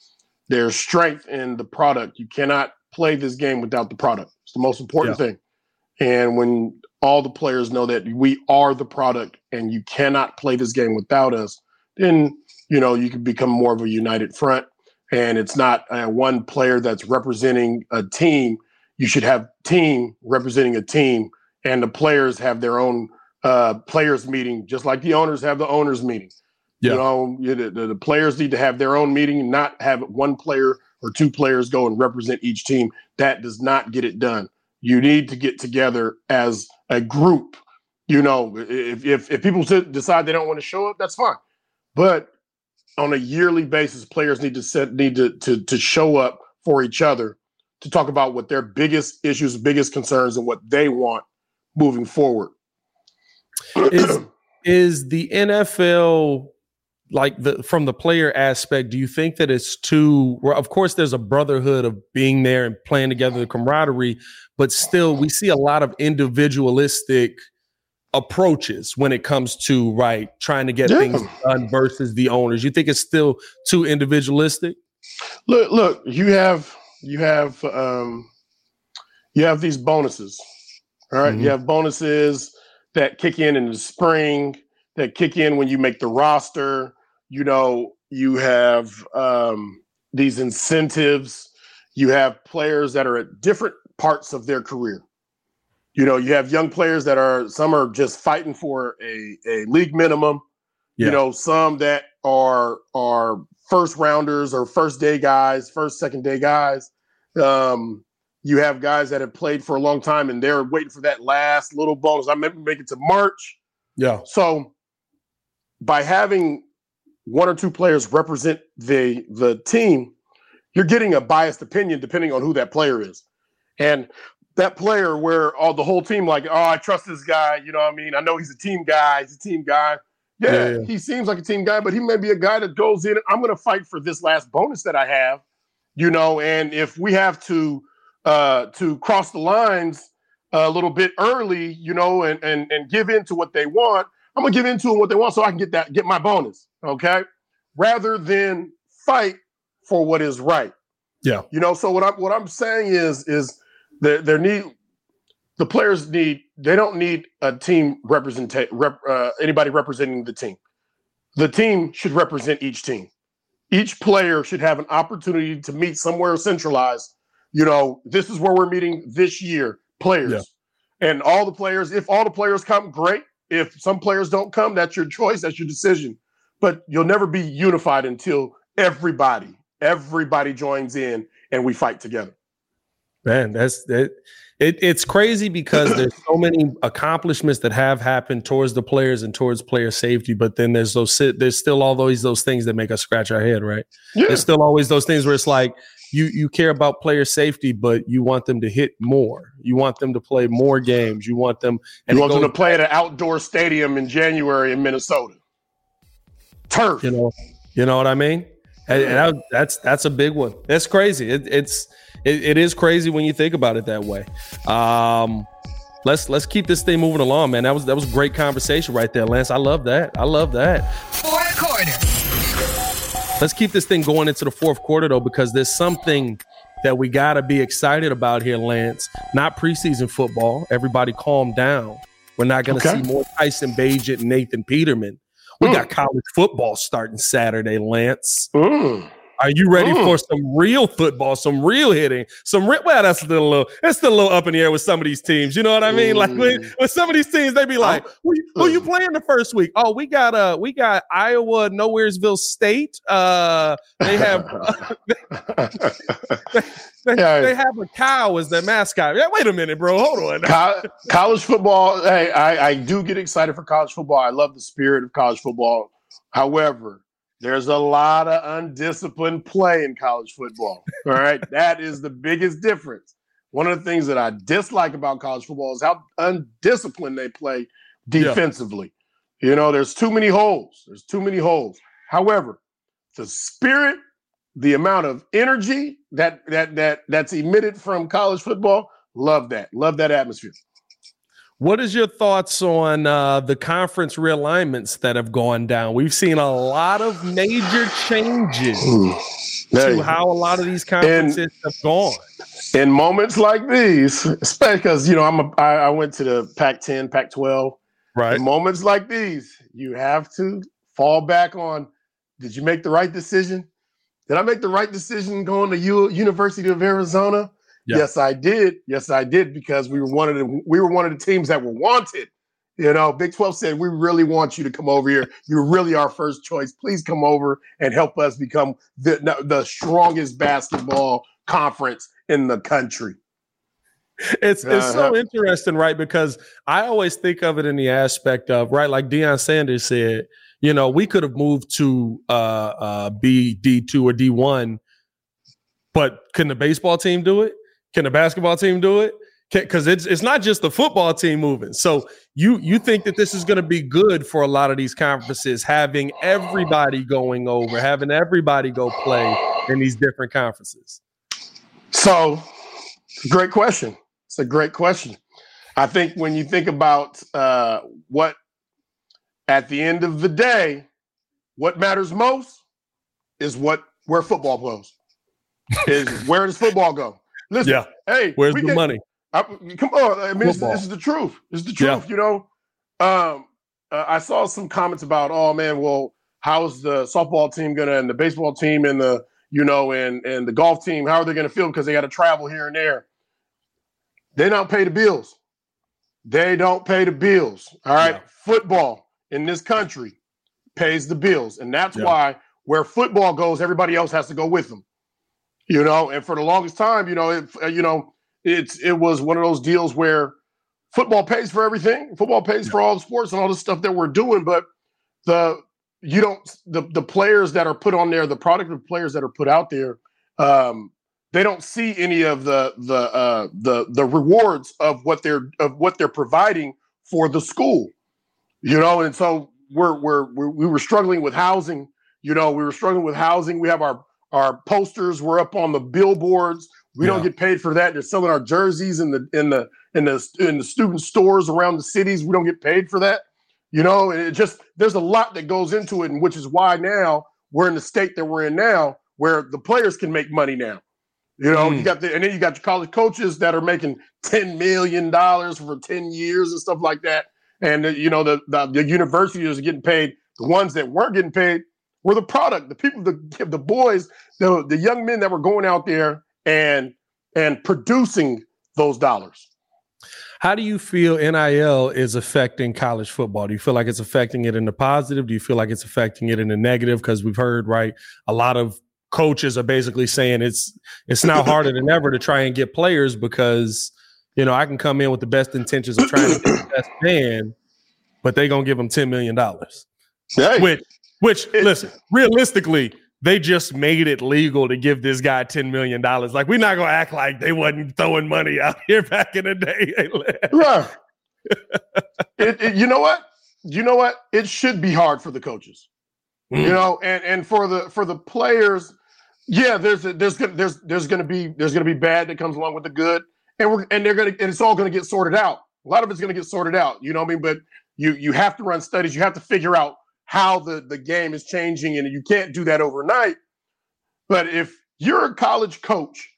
yeah. there's strength in the product. You cannot play this game without the product. It's the most important yeah. thing. And when all the players know that we are the product and you cannot play this game without us, then you know you can become more of a united front. And it's not uh, one player that's representing a team. You should have team representing a team, and the players have their own uh, players meeting, just like the owners have the owners meeting. Yeah. You know, the, the, the players need to have their own meeting, not have one player or two players go and represent each team. That does not get it done. You need to get together as a group. You know, if if, if people decide they don't want to show up, that's fine. But on a yearly basis, players need to set need to to to show up for each other to talk about what their biggest issues, biggest concerns, and what they want moving forward. is is the NFL like the from the player aspect, do you think that it's too? Well, of course, there's a brotherhood of being there and playing together, the camaraderie, but still, we see a lot of individualistic approaches when it comes to right trying to get yeah. things done versus the owners. You think it's still too individualistic? Look, look, you have you have um you have these bonuses. All right? mm-hmm. You have bonuses that kick in in the spring, that kick in when you make the roster you know, you have um, these incentives. You have players that are at different parts of their career. You know, you have young players that are some are just fighting for a, a league minimum. Yeah. You know, some that are are first rounders or first day guys, first second day guys. Um, you have guys that have played for a long time and they're waiting for that last little bonus. I remember make it to March. Yeah. So by having one or two players represent the the team, you're getting a biased opinion depending on who that player is. And that player where all the whole team like, oh, I trust this guy. You know what I mean? I know he's a team guy. He's a team guy. Yeah, yeah, yeah. he seems like a team guy, but he may be a guy that goes in. I'm going to fight for this last bonus that I have, you know. And if we have to uh, to cross the lines a little bit early, you know, and and and give in to what they want, I'm gonna give in to them what they want so I can get that get my bonus okay? Rather than fight for what is right. Yeah. You know, so what I'm what I'm saying is is there there need the players need they don't need a team represent rep, uh, anybody representing the team. The team should represent each team. Each player should have an opportunity to meet somewhere centralized. You know, this is where we're meeting this year, players. Yeah. And all the players, if all the players come, great. If some players don't come, that's your choice, that's your decision but you'll never be unified until everybody, everybody joins in and we fight together. Man, that's that. It, it's crazy because there's so <clears throat> many accomplishments that have happened towards the players and towards player safety, but then there's those there's still all those those things that make us scratch our head, right? Yeah. There's still always those things where it's like you you care about player safety, but you want them to hit more. You want them to play more games. You want them and you want them to play at an outdoor stadium in January in Minnesota turf. You know, you know what I mean? And, and that's that's a big one. That's crazy. It, it's it, it is crazy when you think about it that way. Um, let's let's keep this thing moving along, man. That was that was great conversation right there, Lance. I love that. I love that. Fourth quarter. Let's keep this thing going into the fourth quarter though, because there's something that we gotta be excited about here, Lance. Not preseason football. Everybody calm down. We're not gonna okay. see more Tyson Bagent and Nathan Peterman. We mm. got college football starting Saturday, Lance. Mm. Are you ready mm. for some real football, some real hitting, some real? Well, that's still a little, it's still a little up in the air with some of these teams. You know what I mean? Like with, mm. with some of these teams, they be like, "Who, who you playing the first week? Oh, we got uh, we got Iowa, Nowheresville State. Uh, they have <laughs> they, they, yeah. they, have a cow as their mascot. Yeah, wait a minute, bro. Hold on. Co- college football. Hey, I, I do get excited for college football. I love the spirit of college football. However, there's a lot of undisciplined play in college football. All right. <laughs> that is the biggest difference. one of the things that I dislike about college football is how undisciplined they play defensively. Yeah. You know, there's too many holes. There's too many holes. However, the spirit, the amount of energy that that that that's emitted from college football, love that. Love that atmosphere. What is your thoughts on uh, the conference realignments that have gone down? We've seen a lot of major changes to how a lot of these conferences and, have gone. In moments like these, especially because you know I'm a, I, I went to the Pac-10, Pac-12. Right. In moments like these, you have to fall back on: Did you make the right decision? Did I make the right decision going to U- University of Arizona? Yeah. Yes, I did. Yes, I did because we were one of the we were one of the teams that were wanted. You know, Big 12 said, We really want you to come over here. You're really our first choice. Please come over and help us become the, the strongest basketball conference in the country. It's uh-huh. it's so uh-huh. interesting, right? Because I always think of it in the aspect of right, like Deion Sanders said, you know, we could have moved to uh uh B D two or D one, but can the baseball team do it? Can the basketball team do it? Because it's it's not just the football team moving. So you you think that this is going to be good for a lot of these conferences, having everybody going over, having everybody go play in these different conferences. So, great question. It's a great question. I think when you think about uh, what, at the end of the day, what matters most is what where football goes. is where does football go? Listen, yeah. hey, where's the money? I, come on, I mean, this, is the truth. This is the truth. Yeah. You know, um, uh, I saw some comments about, oh man, well, how's the softball team gonna and the baseball team and the you know and and the golf team, how are they gonna feel because they got to travel here and there? They don't pay the bills. They don't pay the bills. All right, yeah. football in this country pays the bills, and that's yeah. why where football goes, everybody else has to go with them you know. And for the longest time, you know, it, uh, you know, it's it was one of those deals where football pays for everything. Football pays yeah. for all the sports and all the stuff that we're doing, but the you don't the the players that are put on there, the product of players that are put out there, um, they don't see any of the the uh, the the rewards of what they're of what they're providing for the school, you know. And so we're we're, we're we were struggling with housing. You know, we were struggling with housing. We have our our posters were up on the billboards. We yeah. don't get paid for that. They're selling our jerseys in the in the in the in the student stores around the cities. We don't get paid for that. You know, it just there's a lot that goes into it, and which is why now we're in the state that we're in now, where the players can make money now. You know, mm. you got the and then you got your college coaches that are making ten million dollars for ten years and stuff like that. And uh, you know, the, the the universities are getting paid. The ones that weren't getting paid were the product, the people, the the boys, the the young men that were going out there and and producing those dollars. How do you feel NIL is affecting college football? Do you feel like it's affecting it in the positive? Do you feel like it's affecting it in the negative? Because we've heard right, a lot of coaches are basically saying it's it's now harder than ever to try and get players because you know I can come in with the best intentions of trying to get the best man, but they're gonna give them ten million dollars. Hey. Which which, <laughs> listen, realistically, they just made it legal to give this guy $10 million. Like, we're not going to act like they wasn't throwing money out <laughs> here back in the day. <laughs> right. it, it, you know what? You know what? It should be hard for the coaches. Mm. You know, and and for the for the players, yeah, there's a, there's gonna there's there's gonna be there's gonna be bad that comes along with the good, and we're and they're gonna and it's all gonna get sorted out. A lot of it's gonna get sorted out. You know what I mean? But you you have to run studies. You have to figure out how the, the game is changing, and you can't do that overnight. But if you're a college coach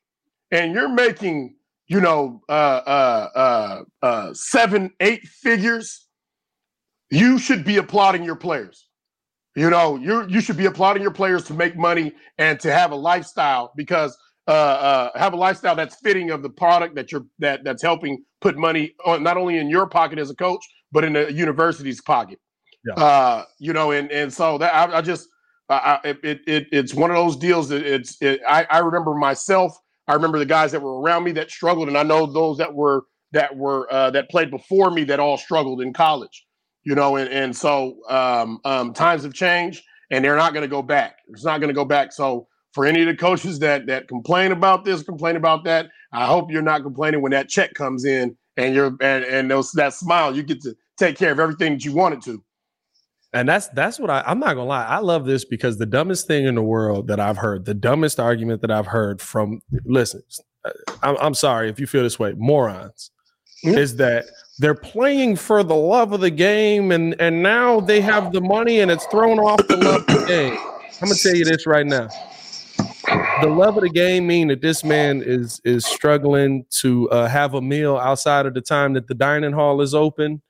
and you're making, you know, uh, uh, uh, uh, seven, eight figures, you should be applauding your players. You know, you you should be applauding your players to make money and to have a lifestyle because uh, uh, have a lifestyle that's fitting of the product that you're that that's helping put money on not only in your pocket as a coach but in the university's pocket. Yeah. Uh, you know, and and so that I, I just I, it, it it's one of those deals that it's it, I I remember myself. I remember the guys that were around me that struggled, and I know those that were that were uh, that played before me that all struggled in college. You know, and and so um, um, times have changed, and they're not going to go back. It's not going to go back. So for any of the coaches that that complain about this, complain about that, I hope you're not complaining when that check comes in and you're and and those that smile, you get to take care of everything that you wanted to. And that's that's what I, I'm not gonna lie. I love this because the dumbest thing in the world that I've heard, the dumbest argument that I've heard from listen, I'm, I'm sorry if you feel this way, morons, is that they're playing for the love of the game, and and now they have the money, and it's thrown off the love of the game. I'm gonna tell you this right now. The love of the game mean that this man is is struggling to uh, have a meal outside of the time that the dining hall is open.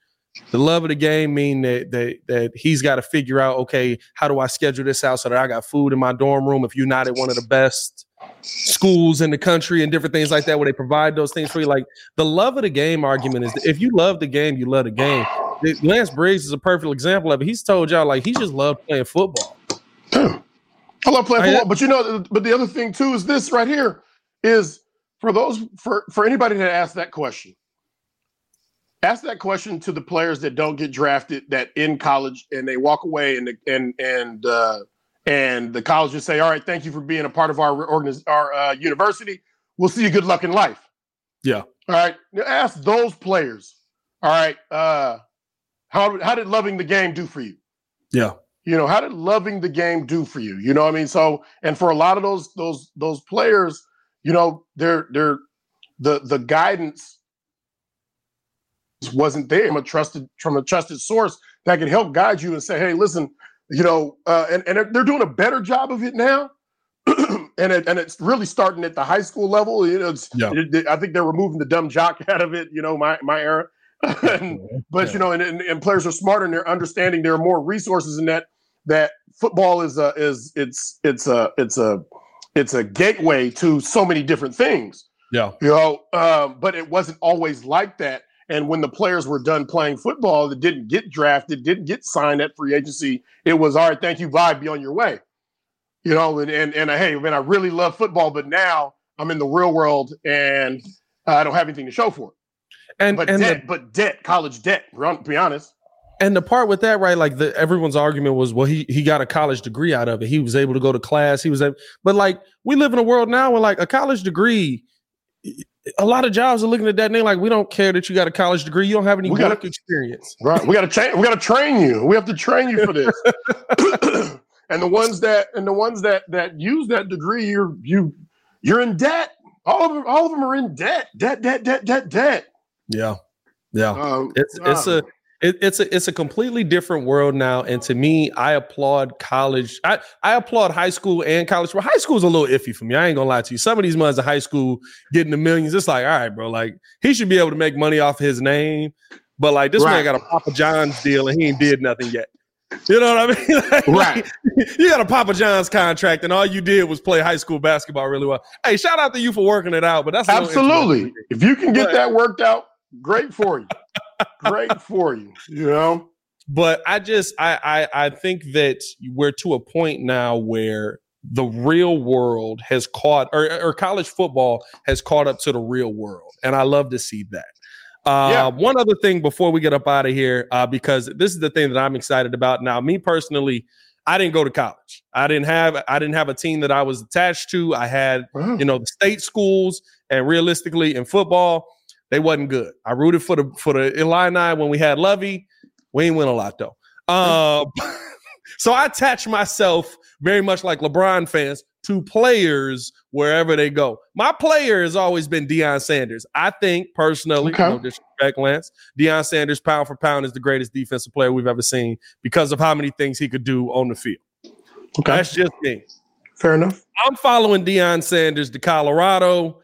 The love of the game mean that that that he's got to figure out, okay, how do I schedule this out so that I got food in my dorm room? If you're not at one of the best schools in the country and different things like that, where they provide those things for you, like the love of the game argument is, if you love the game, you love the game. Lance Briggs is a perfect example of it. He's told y'all like he just loved playing football. <clears throat> I love playing football, but you know, but the other thing too is this right here is for those for for anybody that asked that question. Ask that question to the players that don't get drafted that in college and they walk away and and and uh, and the colleges say, "All right, thank you for being a part of our organiz- our uh, university. We'll see you good luck in life." Yeah. All right. Now ask those players. All right. Uh, how how did loving the game do for you? Yeah. You know, how did loving the game do for you? You know what I mean? So, and for a lot of those those those players, you know, they're they're the the guidance wasn't there from a trusted from a trusted source that could help guide you and say, hey, listen, you know, uh, and and they're doing a better job of it now. <clears throat> and it, and it's really starting at the high school level. You know, yeah. it, I think they're removing the dumb jock <laughs> out of it. You know, my my era. <laughs> and, but yeah. you know, and, and, and, players are smarter and they're understanding there are more resources in that. That football is a is it's it's a it's a it's a gateway to so many different things. Yeah, you know, um, but it wasn't always like that. And when the players were done playing football, that didn't get drafted, didn't get signed at free agency, it was all right. Thank you, bye. Be on your way. You know, and and, and uh, hey, man, I really love football, but now I'm in the real world and I don't have anything to show for it. And but and debt, the, but debt, college debt. To be honest. And the part with that, right? Like the everyone's argument was, well, he he got a college degree out of it. He was able to go to class. He was able, but like we live in a world now where like a college degree, a lot of jobs are looking at that and they're like, we don't care that you got a college degree. You don't have any we work gotta, experience. Right. We got to train. We got to train you. We have to train you for this. <laughs> <clears throat> and the ones that and the ones that that use that degree, you're you you're in debt. All of them, all of them are in debt. Debt, debt, debt, debt, debt. Yeah, yeah. Um, it's it's um, a it, it's a it's a completely different world now. And to me, I applaud college. I, I applaud high school and college. But high school is a little iffy for me. I ain't gonna lie to you. Some of these months in high school getting the millions, it's like, all right, bro. Like he should be able to make money off his name. But like this right. man got a Papa John's deal and he ain't did nothing yet. You know what I mean? <laughs> like, right. You got a Papa John's contract, and all you did was play high school basketball really well. Hey, shout out to you for working it out. But that's absolutely. If you can get that worked out, great for you. great for you. You know. But I just I, I I think that we're to a point now where the real world has caught or, or college football has caught up to the real world, and I love to see that. Uh, yeah. One other thing before we get up out of here, uh, because this is the thing that I'm excited about. Now, me personally, I didn't go to college. I didn't have I didn't have a team that I was attached to. I had wow. you know the state schools, and realistically in football, they wasn't good. I rooted for the for the Illini when we had Lovie. We ain't win a lot though. Uh, <laughs> so I attach myself very much like LeBron fans to players wherever they go. My player has always been Deion Sanders. I think personally, okay. no disrespect, Lance, Deion Sanders, pound for pound, is the greatest defensive player we've ever seen because of how many things he could do on the field. Okay. That's just me. Fair enough. I'm following Deion Sanders to Colorado.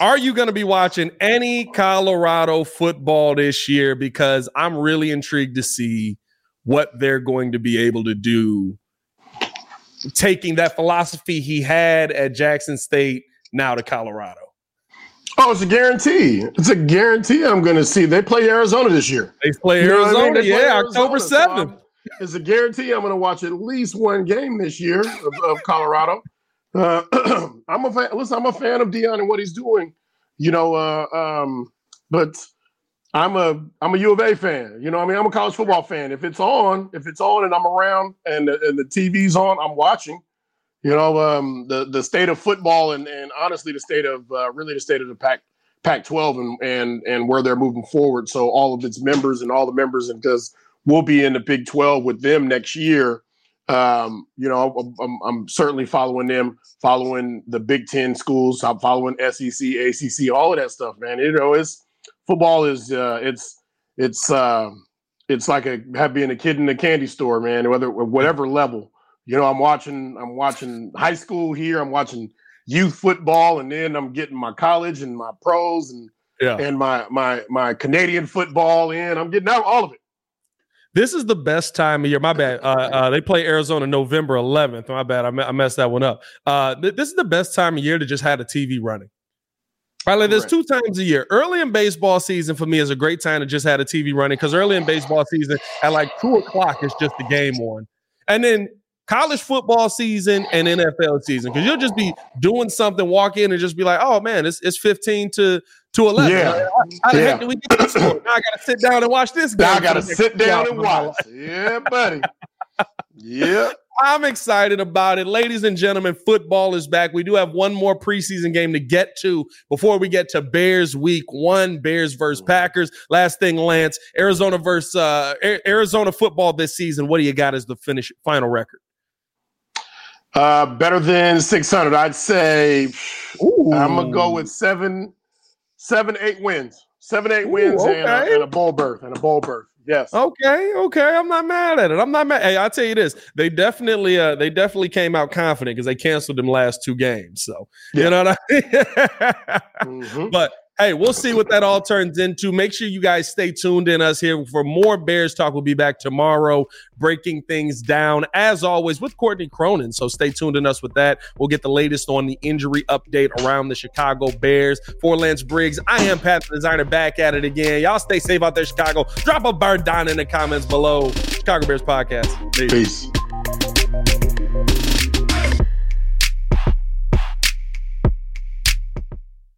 Are you going to be watching any Colorado football this year? Because I'm really intrigued to see what they're going to be able to do taking that philosophy he had at Jackson State now to Colorado? Oh, it's a guarantee. It's a guarantee I'm going to see. They play Arizona this year. They play you Arizona, I mean? they yeah, play October 7th. So it's a guarantee I'm going to watch at least one game this year of, of Colorado. Uh, <clears throat> I'm a fan. Listen, I'm a fan of Deion and what he's doing. You know, uh, um, but I'm a I'm a U of A fan. You know, I mean, I'm a college football fan. If it's on, if it's on, and I'm around, and the, and the TV's on, I'm watching. You know, um, the the state of football and and honestly the state of uh, really the state of the Pac Pac 12 and and and where they're moving forward. So all of its members and all the members and because we'll be in the Big 12 with them next year. Um, you know, I'm, I'm, I'm, certainly following them, following the Big Ten schools. I'm following SEC, ACC, all of that stuff, man. You know, it's football is uh, it's it's uh, it's like a have being a kid in a candy store, man. Whether whatever level, you know, I'm watching I'm watching high school here. I'm watching youth football, and then I'm getting my college and my pros and yeah. and my my my Canadian football in. I'm getting out all of it. This is the best time of year. My bad. Uh, <laughs> uh, they play Arizona November 11th. My bad. I, me- I messed that one up. Uh, th- this is the best time of year to just have a TV running. Right, like there's two times a year. Early in baseball season for me is a great time to just have a TV running because early in baseball season at like two o'clock is just the game on, and then college football season and NFL season because you'll just be doing something, walk in and just be like, "Oh man, it's it's 15 to to 11." Yeah. How the yeah. heck did we get this score? Now I got to sit down and watch this game. Now I got to sit down and watch. Yeah, buddy. yeah. I'm excited about it. Ladies and gentlemen, football is back. We do have one more preseason game to get to before we get to Bears week one, Bears versus Packers. Last thing, Lance, Arizona versus uh, Arizona football this season. What do you got as the finish final record? Uh, better than 600. I'd say Ooh. I'm gonna go with seven, seven, eight wins, seven, eight Ooh, wins, okay. and, a, and, a, bowl berth, and a bowl berth. Yes. Okay. Okay. I'm not mad at it. I'm not mad. Hey, I'll tell you this. They definitely, uh, they definitely came out confident because they canceled them last two games. So yeah. you know what I mean. <laughs> mm-hmm. But hey, we'll see what that all turns into. Make sure you guys stay tuned in us here for more Bears talk. We'll be back tomorrow, breaking things down as always with Courtney Cronin. So stay tuned in us with that. We'll get the latest on the injury update around the Chicago Bears. For Lance Briggs, I am Pat the Designer back at it again. Y'all stay safe out there, Chicago. Drop a bird down in the comments below. Chicago Bears podcast. Peace. Peace.